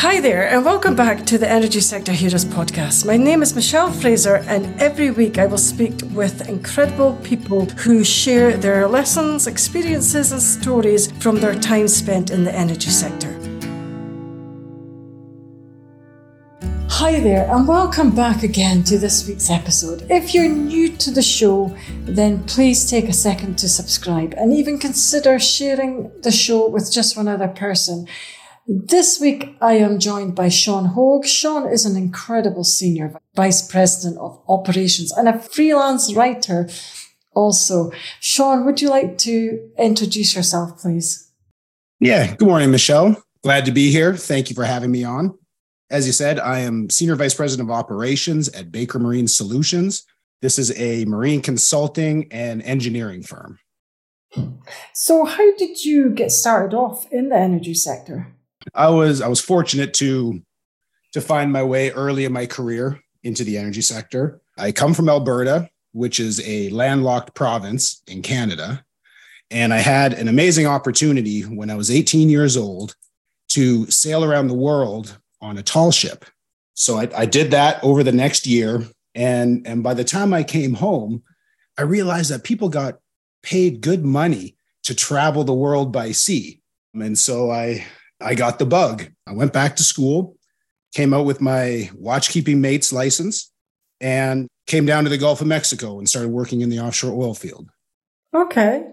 Hi there, and welcome back to the Energy Sector Heroes podcast. My name is Michelle Fraser, and every week I will speak with incredible people who share their lessons, experiences, and stories from their time spent in the energy sector. Hi there, and welcome back again to this week's episode. If you're new to the show, then please take a second to subscribe and even consider sharing the show with just one other person. This week, I am joined by Sean Hogue. Sean is an incredible senior vice president of operations and a freelance writer also. Sean, would you like to introduce yourself, please? Yeah. Good morning, Michelle. Glad to be here. Thank you for having me on. As you said, I am senior vice president of operations at Baker Marine Solutions. This is a marine consulting and engineering firm. So, how did you get started off in the energy sector? I was I was fortunate to to find my way early in my career into the energy sector. I come from Alberta, which is a landlocked province in Canada, and I had an amazing opportunity when I was 18 years old to sail around the world on a tall ship. So I, I did that over the next year, and and by the time I came home, I realized that people got paid good money to travel the world by sea. And so I I got the bug. I went back to school, came out with my watchkeeping mate's license, and came down to the Gulf of Mexico and started working in the offshore oil field. Okay.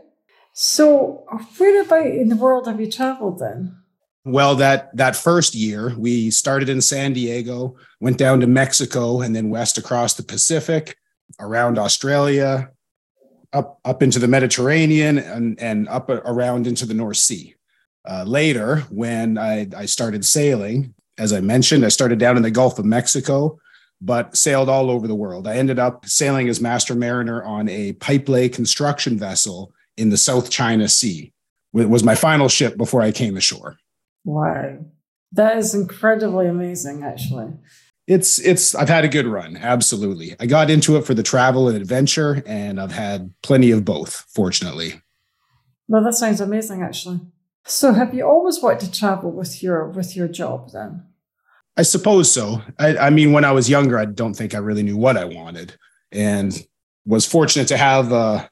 So, where about in the world have you traveled then? Well, that that first year, we started in San Diego, went down to Mexico, and then west across the Pacific, around Australia, up up into the Mediterranean, and and up uh, around into the North Sea. Uh, later, when I, I started sailing, as I mentioned, I started down in the Gulf of Mexico, but sailed all over the world. I ended up sailing as master mariner on a pipelay construction vessel in the South China Sea. It was my final ship before I came ashore. Wow. That is incredibly amazing, actually. It's it's I've had a good run, absolutely. I got into it for the travel and adventure, and I've had plenty of both, fortunately. Well, that sounds amazing, actually. So have you always wanted to travel with your with your job then? I suppose so. I, I, mean, when I was younger, I don't think I really knew what I wanted, and was fortunate to have uh,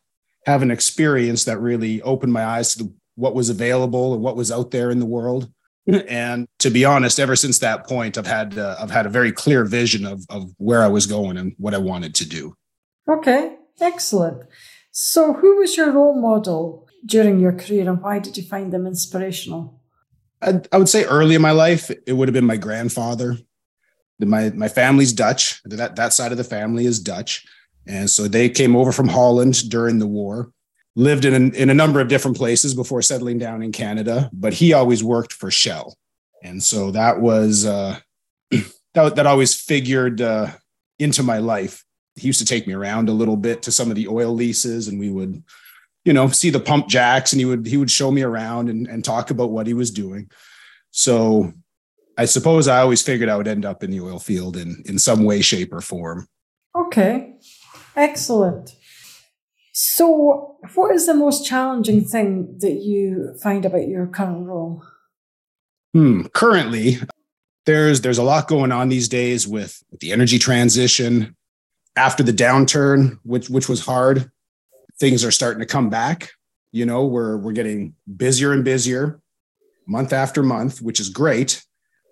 have an experience that really opened my eyes to what was available and what was out there in the world. And to be honest, ever since that point, I've had uh, I've had a very clear vision of of where I was going and what I wanted to do. Okay, excellent. So, who was your role model during your career and why did you find them inspirational? I, I would say early in my life, it would have been my grandfather. My, my family's Dutch. That, that side of the family is Dutch. And so they came over from Holland during the war, lived in, in a number of different places before settling down in Canada, but he always worked for Shell. And so that was, uh, that, that always figured uh, into my life. He used to take me around a little bit to some of the oil leases and we would you know, see the pump jacks and he would he would show me around and, and talk about what he was doing. So I suppose I always figured I would end up in the oil field in in some way, shape, or form. Okay. Excellent. So what is the most challenging thing that you find about your current role? Hmm. Currently, there's there's a lot going on these days with the energy transition after the downturn, which which was hard things are starting to come back. You know, we're we're getting busier and busier month after month, which is great.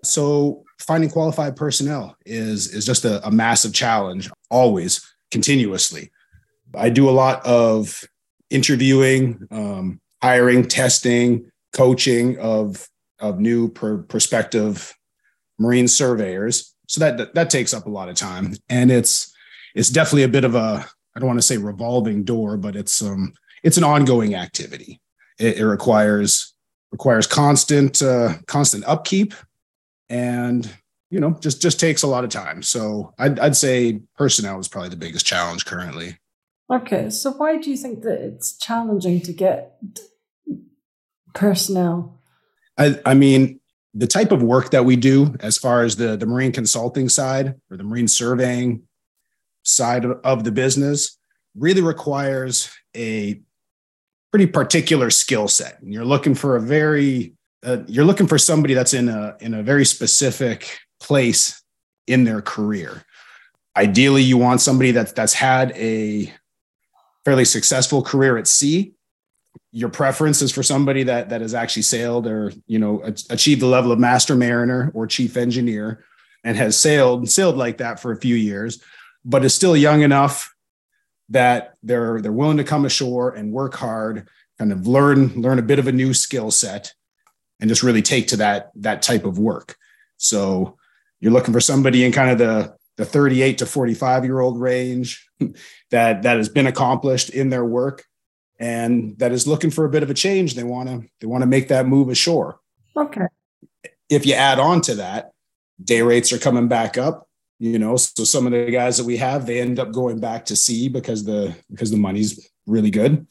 So finding qualified personnel is is just a, a massive challenge, always, continuously. I do a lot of interviewing, um, hiring, testing, coaching of of new per, prospective marine surveyors. So that, that that takes up a lot of time, and it's it's definitely a bit of a I don't want to say revolving door, but it's um it's an ongoing activity. It, it requires requires constant uh, constant upkeep, and you know just just takes a lot of time. So I'd, I'd say personnel is probably the biggest challenge currently. Okay, so why do you think that it's challenging to get personnel? I, I mean, the type of work that we do, as far as the the marine consulting side or the marine surveying side of the business really requires a pretty particular skill set. And you're looking for a very uh, you're looking for somebody that's in a in a very specific place in their career. Ideally, you want somebody that's that's had a fairly successful career at sea. Your preference is for somebody that that has actually sailed or you know achieved the level of master mariner or chief engineer and has sailed sailed like that for a few years, but is still young enough that they're they're willing to come ashore and work hard, kind of learn learn a bit of a new skill set, and just really take to that that type of work. So you're looking for somebody in kind of the the 38 to 45 year old range that that has been accomplished in their work and that is looking for a bit of a change. They want to they want to make that move ashore. Okay. If you add on to that day rates are coming back up you know so some of the guys that we have they end up going back to sea because the because the money's really good.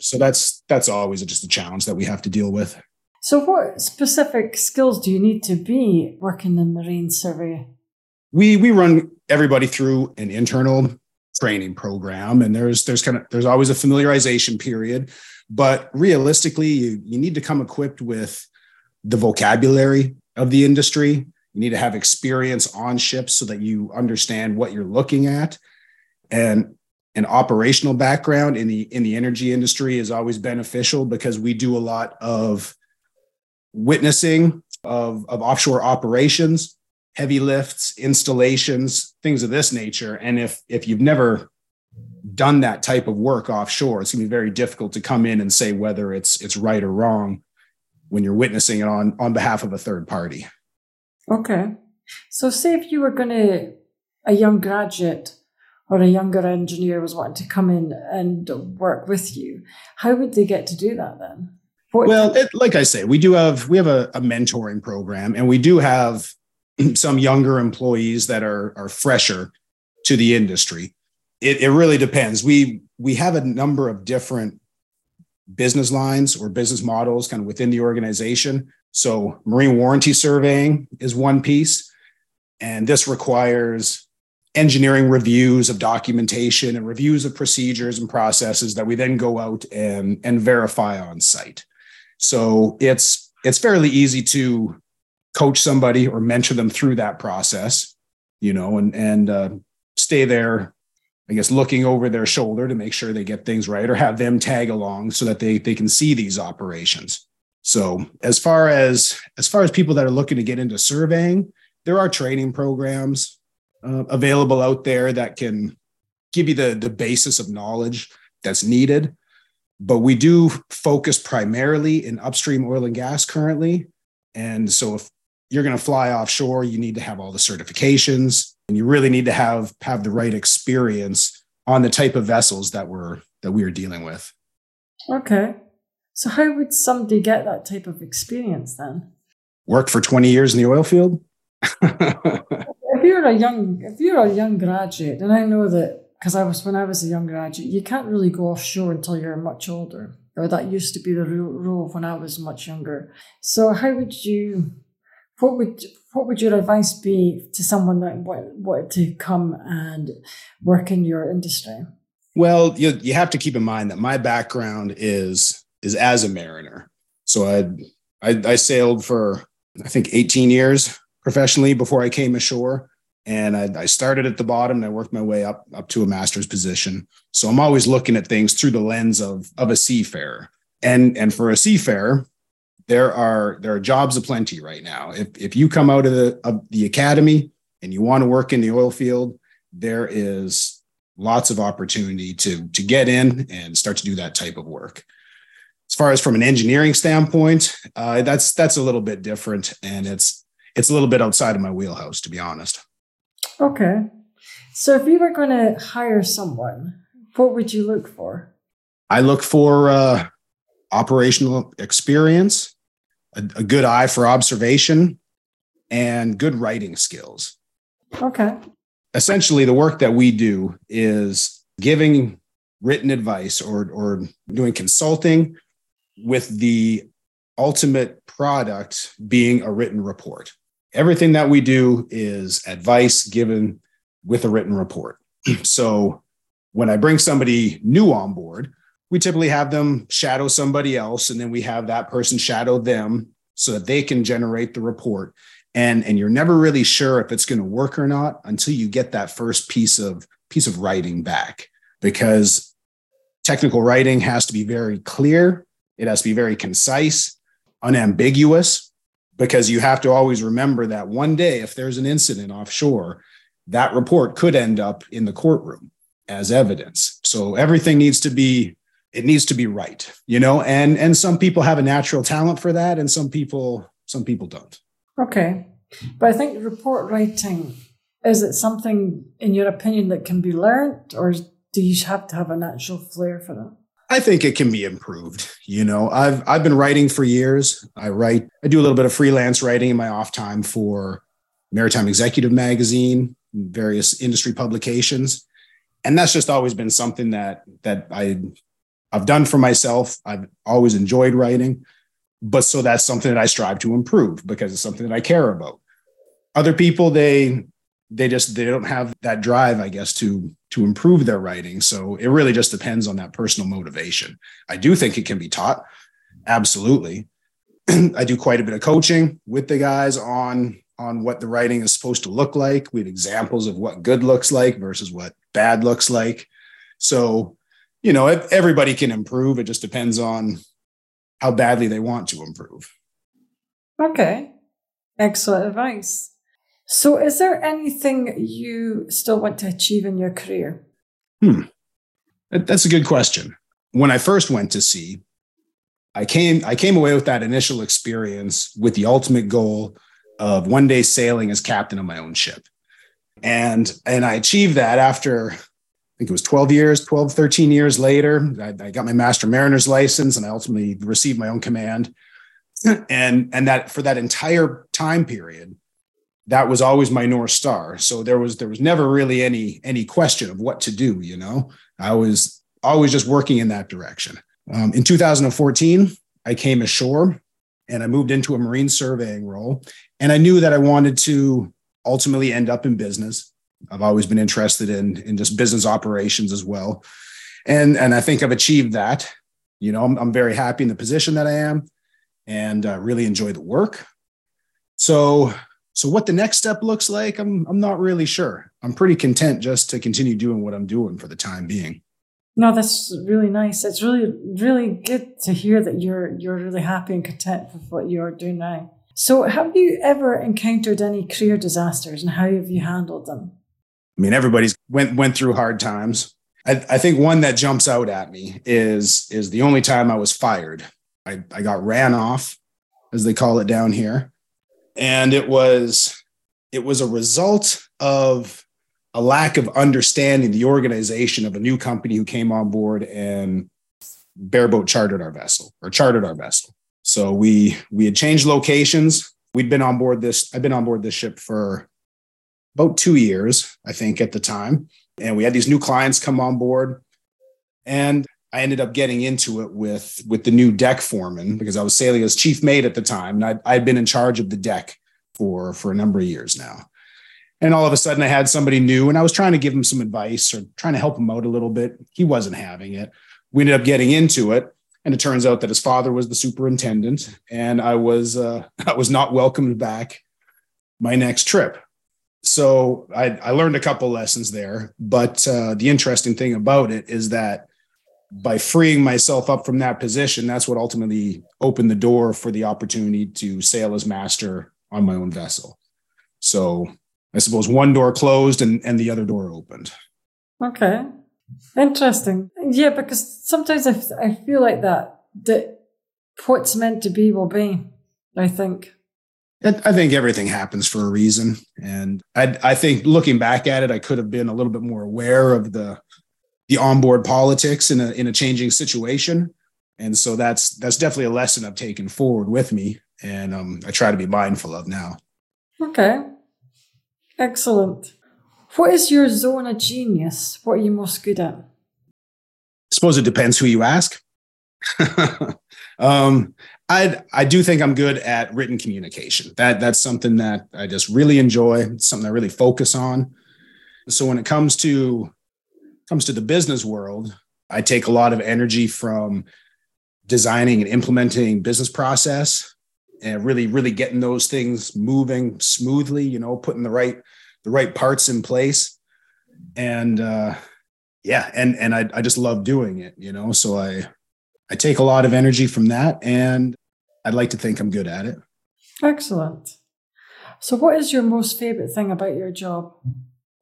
So that's that's always just a challenge that we have to deal with. So what specific skills do you need to be working in marine survey? We we run everybody through an internal training program and there's there's kind of there's always a familiarization period. But realistically you you need to come equipped with the vocabulary of the industry you need to have experience on ships so that you understand what you're looking at and an operational background in the in the energy industry is always beneficial because we do a lot of witnessing of, of offshore operations heavy lifts, installations, things of this nature. And if if you've never done that type of work offshore, it's gonna be very difficult to come in and say whether it's it's right or wrong when you're witnessing it on on behalf of a third party. Okay. So say if you were gonna a young graduate or a younger engineer was wanting to come in and work with you, how would they get to do that then? What well, it, like I say, we do have we have a, a mentoring program, and we do have some younger employees that are are fresher to the industry. It, it really depends. We we have a number of different business lines or business models kind of within the organization. So marine warranty surveying is one piece, and this requires engineering reviews of documentation and reviews of procedures and processes that we then go out and, and verify on site. So it's it's fairly easy to coach somebody or mentor them through that process, you know, and and uh, stay there, I guess, looking over their shoulder to make sure they get things right, or have them tag along so that they they can see these operations. So as far as as far as people that are looking to get into surveying, there are training programs uh, available out there that can give you the the basis of knowledge that's needed. But we do focus primarily in upstream oil and gas currently. And so if you're going to fly offshore, you need to have all the certifications and you really need to have have the right experience on the type of vessels that we're that we are dealing with. Okay. So how would somebody get that type of experience then? Work for 20 years in the oil field? if you're a young if you're a young graduate, and I know that because I was when I was a young graduate, you can't really go offshore until you're much older. Or that used to be the rule when I was much younger. So how would you what would what would your advice be to someone that wanted to come and work in your industry? Well, you you have to keep in mind that my background is is as a mariner. So I I, I sailed for I think 18 years professionally before I came ashore. And I, I, started at the bottom and I worked my way up up to a master's position. So I'm always looking at things through the lens of of a seafarer. And and for a seafarer, there are there are jobs aplenty right now. If if you come out of the of the academy and you want to work in the oil field, there is lots of opportunity to to get in and start to do that type of work. As far as from an engineering standpoint, uh, that's that's a little bit different, and it's it's a little bit outside of my wheelhouse, to be honest. Okay, so if you were going to hire someone, what would you look for? I look for uh, operational experience a, a good eye for observation, and good writing skills. Okay. Essentially, the work that we do is giving written advice or, or doing consulting with the ultimate product being a written report. Everything that we do is advice given with a written report. so when I bring somebody new on board, we typically have them shadow somebody else and then we have that person shadow them so that they can generate the report. And, and you're never really sure if it's going to work or not until you get that first piece of piece of writing back because technical writing has to be very clear it has to be very concise unambiguous because you have to always remember that one day if there's an incident offshore that report could end up in the courtroom as evidence. So everything needs to be it needs to be right you know and and some people have a natural talent for that and some people some people don't. Okay. But i think report writing is it something in your opinion that can be learned or do you have to have a natural flair for that I think it can be improved. You know, I've I've been writing for years. I write, I do a little bit of freelance writing in my off time for Maritime Executive Magazine, various industry publications and that's just always been something that that I I've done for myself. I've always enjoyed writing, but so that's something that I strive to improve because it's something that I care about. Other people they they just they don't have that drive, I guess, to to improve their writing. So it really just depends on that personal motivation. I do think it can be taught, absolutely. I do quite a bit of coaching with the guys on on what the writing is supposed to look like. We have examples of what good looks like versus what bad looks like. So, you know, everybody can improve. It just depends on how badly they want to improve. Okay. Excellent advice. So, is there anything you still want to achieve in your career? Hmm. That's a good question. When I first went to sea, I came I came away with that initial experience with the ultimate goal of one day sailing as captain of my own ship. And, and I achieved that after, I think it was 12 years, 12, 13 years later. I, I got my master mariner's license and I ultimately received my own command. And, and that for that entire time period, that was always my north star so there was there was never really any any question of what to do you know i was always just working in that direction um, in 2014 i came ashore and I moved into a marine surveying role. And I knew that I wanted to ultimately end up in business. I've always been interested in, in just business operations as well. And, and I think I've achieved that. You know, I'm, I'm very happy in the position that I am and uh, really enjoy the work. So, so what the next step looks like, I'm, I'm not really sure. I'm pretty content just to continue doing what I'm doing for the time being. No, that's really nice. It's really, really good to hear that you're you're really happy and content with what you're doing now. So, have you ever encountered any career disasters, and how have you handled them? I mean, everybody's went went through hard times. I, I think one that jumps out at me is is the only time I was fired. I, I got ran off, as they call it down here, and it was it was a result of a lack of understanding the organization of a new company who came on board and bareboat chartered our vessel or chartered our vessel. So we we had changed locations. We'd been on board this. I've been on board this ship for about two years, I think, at the time. And we had these new clients come on board. And I ended up getting into it with with the new deck foreman because I was sailing as chief mate at the time. And I'd, I'd been in charge of the deck for for a number of years now. And all of a sudden, I had somebody new, and I was trying to give him some advice or trying to help him out a little bit. He wasn't having it. We ended up getting into it, and it turns out that his father was the superintendent, and I was uh, I was not welcomed back my next trip. So I, I learned a couple lessons there. But uh, the interesting thing about it is that by freeing myself up from that position, that's what ultimately opened the door for the opportunity to sail as master on my own vessel. So I suppose one door closed and, and the other door opened. Okay. Interesting. Yeah, because sometimes I, I feel like that, that what's meant to be will be, I think. I think everything happens for a reason. And I, I think looking back at it, I could have been a little bit more aware of the, the onboard politics in a, in a changing situation. And so that's, that's definitely a lesson I've taken forward with me. And um, I try to be mindful of now. Okay. Excellent. What is your zone of genius? What are you most good at? I suppose it depends who you ask. um, I I do think I'm good at written communication. That that's something that I just really enjoy. It's something I really focus on. So when it comes to comes to the business world, I take a lot of energy from designing and implementing business process and really, really getting those things moving smoothly, you know, putting the right, the right parts in place. And uh yeah, and and I, I just love doing it, you know. So I I take a lot of energy from that and I'd like to think I'm good at it. Excellent. So what is your most favorite thing about your job?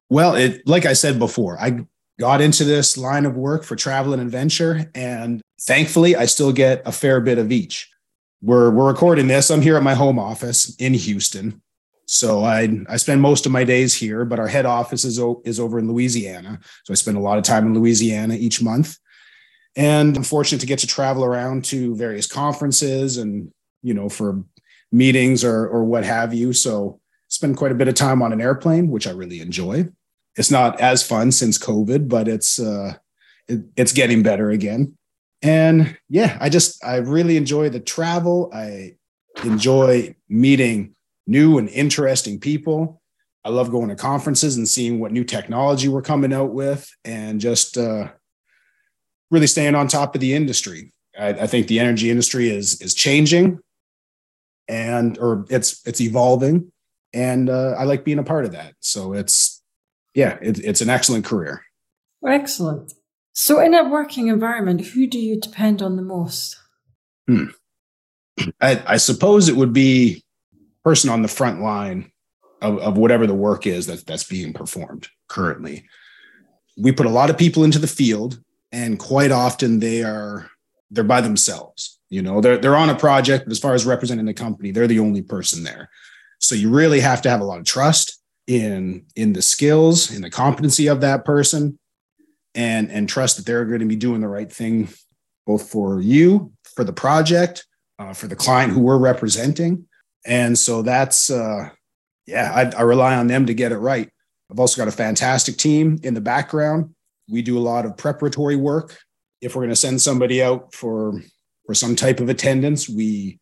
Well, it like I said before, I got into this line of work for travel and adventure and thankfully I still get a fair bit of each. We're we're recording this. I'm here at my home office in Houston. So I I spend most of my days here, but our head office is, is over in Louisiana. So I spend a lot of time in Louisiana each month. And I'm fortunate to get to travel around to various conferences and, you know, for meetings or or what have you. So spend quite a bit of time on an airplane, which I really enjoy. It's not as fun since COVID, but it's uh, it, it's getting better again. And yeah, I just I really enjoy the travel. I enjoy meeting new and interesting people. I love going to conferences and seeing what new technology we're coming out with, and just uh, really staying on top of the industry. I, I think the energy industry is is changing, and or it's it's evolving, and uh, I like being a part of that. So it's yeah, it, it's an excellent career. Excellent. So, in a working environment, who do you depend on the most? Hmm. I, I, suppose it would be person on the front line of, of whatever the work is that, that's being performed currently. We put a lot of people into the field, and quite often they are they're by themselves. You know, they're they're on a project, but as far as representing the company, they're the only person there. So you really have to have a lot of trust in in the skills, in the competency of that person, and and trust that they're going to be doing the right thing both for you for the project uh, for the client who we're representing. And so that's uh, yeah I, I rely on them to get it right. I've also got a fantastic team in the background. We do a lot of preparatory work. If we're going to send somebody out for for some type of attendance we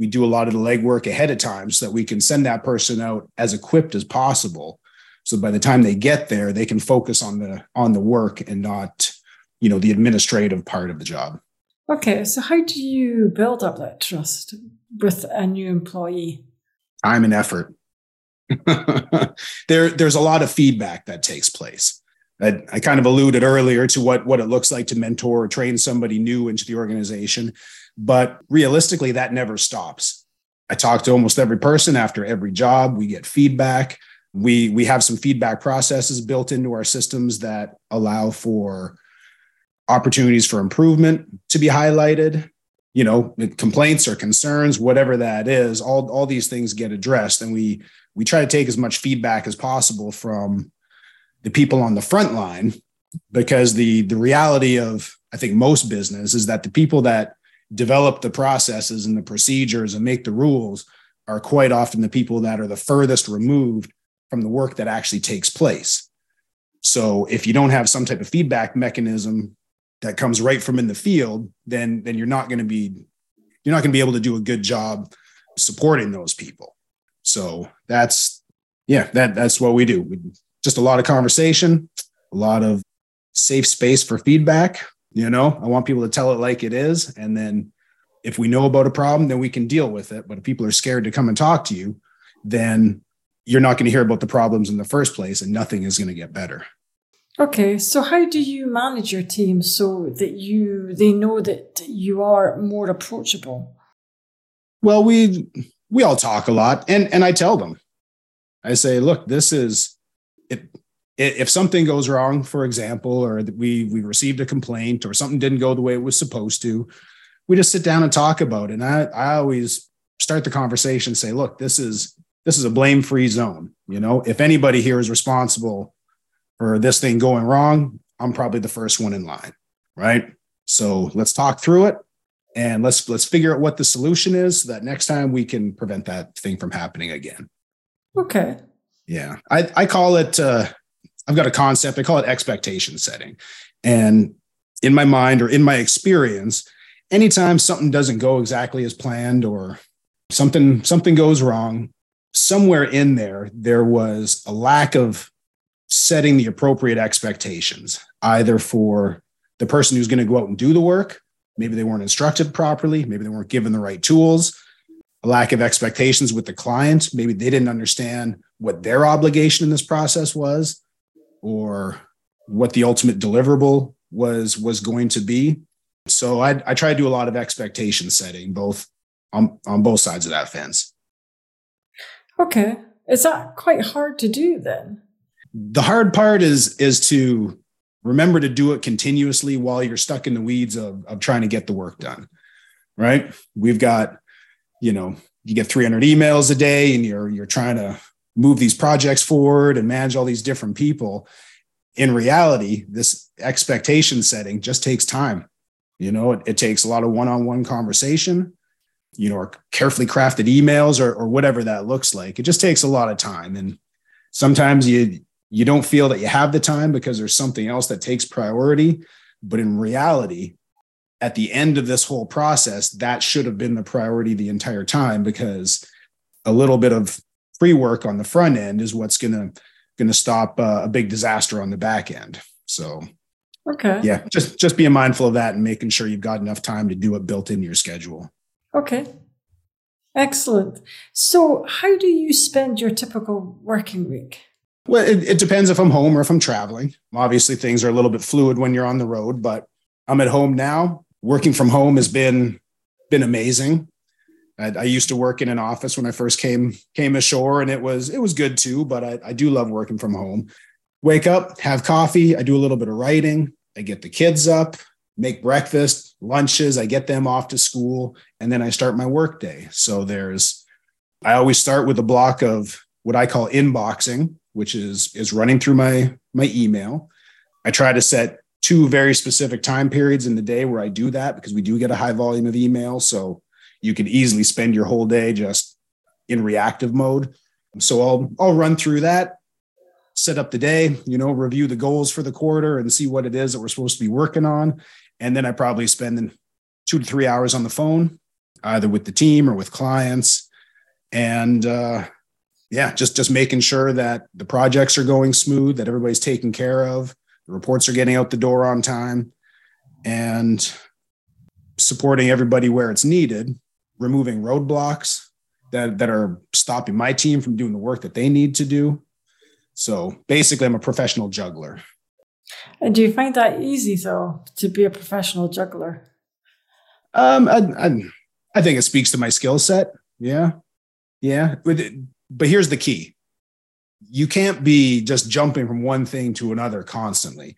we do a lot of the legwork ahead of time so that we can send that person out as equipped as possible. So by the time they get there they can focus on the on the work and not you know the administrative part of the job. Okay so how do you build up that trust with a new employee? Time and effort. There there's a lot of feedback that takes place. I, I kind of alluded earlier to what what it looks like to mentor or train somebody new into the organization but realistically that never stops. I talk to almost every person after every job. We get feedback. We we have some feedback processes built into our systems that allow for opportunities for improvement to be highlighted. You know complaints or concerns whatever that is all all these things get addressed. And we we try to take as much feedback as possible from the people on the front line because the the reality of i think most business is that the people that develop the processes and the procedures and make the rules are quite often the people that are the furthest removed from the work that actually takes place. So if you don't have some type of feedback mechanism that comes right from in the field, then then you're not going to be you're not going to be able to do a good job supporting those people. So that's yeah, that that's what we do. We, just a lot of conversation, a lot of safe space for feedback. You know, I want people to tell it like it is, and then if we know about a problem, then we can deal with it. But if people are scared to come and talk to you, then you're not going to hear about the problems in the first place and nothing is going to get better. Okay, so how do you manage your team so that you they know that you are more approachable? Well, we we all talk a lot and and I tell them. I say, look, this is if something goes wrong, for example, or we we received a complaint or something didn't go the way it was supposed to, we just sit down and talk about it. And I, I always start the conversation, say, look, this is this is a blame free zone. You know, if anybody here is responsible for this thing going wrong, I'm probably the first one in line. Right. So let's talk through it and let's let's figure out what the solution is so that next time we can prevent that thing from happening again. Okay. Yeah. I, I call it uh I've got a concept, I call it expectation setting. And in my mind or in my experience, anytime something doesn't go exactly as planned or something something goes wrong, somewhere in there, there was a lack of setting the appropriate expectations, either for the person who's going to go out and do the work. Maybe they weren't instructed properly. Maybe they weren't given the right tools. a lack of expectations with the client. Maybe they didn't understand what their obligation in this process was or what the ultimate deliverable was was going to be. So I, I try to do a lot of expectation setting, both on, on both sides of that fence. Okay. Is that quite hard to do then? The hard part is is to remember to do it continuously while you're stuck in the weeds of, of trying to get the work done. Right. We've got, you know, you get 300 emails a day and you're you're trying to move these projects forward and manage all these different people. In reality this expectation setting just takes time. You know it, it takes a lot of one-on-one conversation you know or carefully crafted emails or, or whatever that looks like. It just takes a lot of time. And sometimes you you don't feel that you have the time because there's something else that takes priority. But in reality at the end of this whole process that should have been the priority the entire time because a little bit of pre-work on the front end is what's going to going to stop uh, a big disaster on the back end. So okay. yeah just just being mindful of that and making sure you've got enough time to do it built into your schedule. Okay. Excellent. So how do you spend your typical working week? Well it, it depends if i'm home or if i'm traveling. Obviously things are a little bit fluid when you're on the road but i'm at home now. Working from home has been been amazing I, I, used to work in an office when I first came came ashore, and it was it was good too. But I, I do love working from home. Wake up, have coffee. I do a little bit of writing. I get the kids up, make breakfast, lunches. I get them off to school, and then I start my work day. So there's I always start with a block of what I call inboxing, which is is running through my my email. I try to set two very specific time periods in the day where I do that because we do get a high volume of email. So you could easily spend your whole day just in reactive mode. So I'll I'll run through that, set up the day, you know, review the goals for the quarter and see what it is that we're supposed to be working on. And then I probably spend two to three hours on the phone, either with the team or with clients. And uh, yeah, just just making sure that the projects are going smooth, that everybody's taken care of, the reports are getting out the door on time, and supporting everybody where it's needed removing roadblocks that, that are stopping my team from doing the work that they need to do. So basically, I'm a professional juggler. And do you find that easy, though, to be a professional juggler? Um, I, I, I think it speaks to my skill set. Yeah. Yeah. But, but here's the key you can't be just jumping from one thing to another constantly.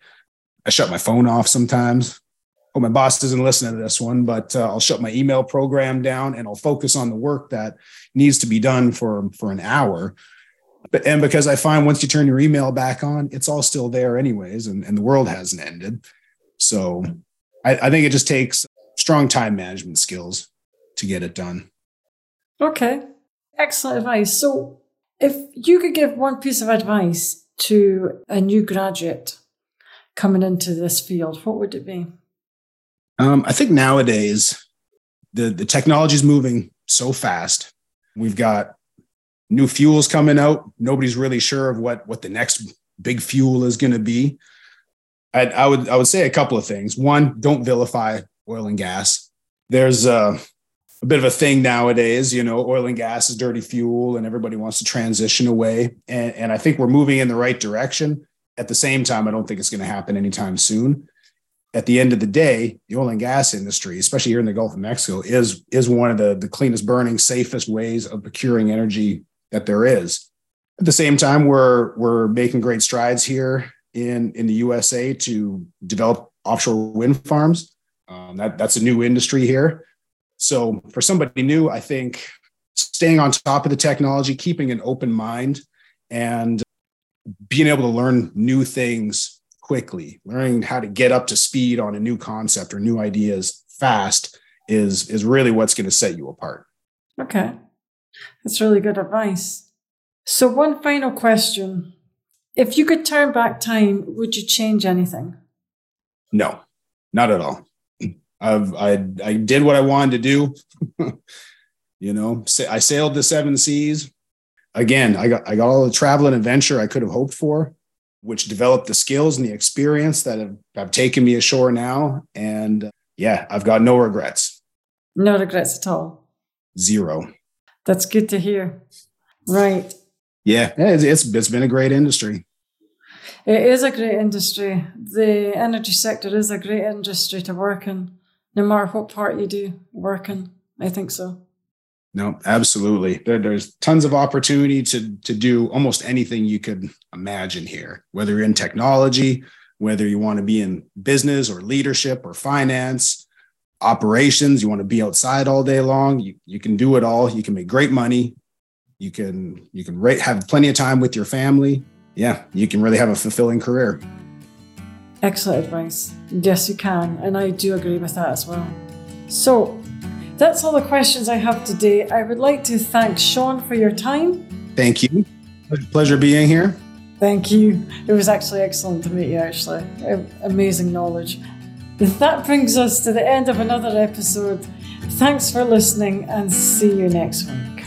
I shut my phone off sometimes oh, my boss doesn't listen to this one, but uh, I'll shut my email program down and I'll focus on the work that needs to be done for for an hour. But, and because I find once you turn your email back on, it's all still there anyways, and, and the world hasn't ended. So I, I think it just takes strong time management skills to get it done. Okay, excellent advice. So if you could give one piece of advice to a new graduate coming into this field, what would it be? Um, I think nowadays the the technology is moving so fast. We've got new fuels coming out. Nobody's really sure of what what the next big fuel is going to be. I, I, would I would say a couple of things. One, don't vilify oil and gas. There's a, a bit of a thing nowadays. You know, oil and gas is dirty fuel, and everybody wants to transition away. And, and I think we're moving in the right direction. At the same time, I don't think it's going to happen anytime soon at the end of the day, the oil and gas industry, especially here in the Gulf of Mexico, is is one of the, the cleanest burning, safest ways of procuring energy that there is. At the same time, we're we're making great strides here in in the USA to develop offshore wind farms. Um, that that's a new industry here. So for somebody new, I think staying on top of the technology, keeping an open mind, and being able to learn new things quickly. Learning how to get up to speed on a new concept or new ideas fast is is really what's going to set you apart. Okay. That's really good advice. So one final question. If you could turn back time would you change anything? No not at all. I've i i did what i wanted to do. You know i sailed the seven seas. Again i got i got all the travel and adventure i could have hoped for which developed the skills and the experience that have, have taken me ashore now. And uh, yeah, I've got no regrets. No regrets at all. Zero. That's good to hear. Right. Yeah, it's, it's, it's been a great industry. It is a great industry. The energy sector is a great industry to work in, no matter what part you do work in. I think so. No, absolutely. There, there's tons of opportunity to to do almost anything you could imagine here, whether you're in technology, whether you want to be in business or leadership or finance, operations, you want to be outside all day long, you, you can do it all. You can make great money. You can you can rate, have plenty of time with your family. Yeah, you can really have a fulfilling career. Excellent advice. Yes, you can. And I do agree with that as well. So that's all the questions I have today. I would like to thank Sean for your time. Thank you. Pleasure being here. Thank you. It was actually excellent to meet you, actually. Amazing knowledge. That brings us to the end of another episode. Thanks for listening and see you next week.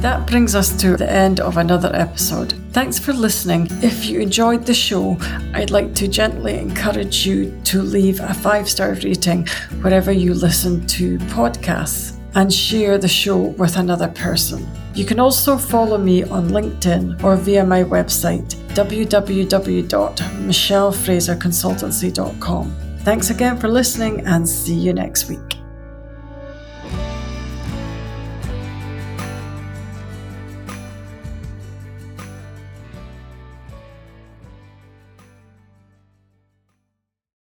That brings us to the end of another episode. Thanks for listening. If you enjoyed the show, I'd like to gently encourage you to leave a five star rating wherever you listen to podcasts and share the show with another person. You can also follow me on LinkedIn or via my website www.michellefraserconsultancy.com. Thanks again for listening and see you next week.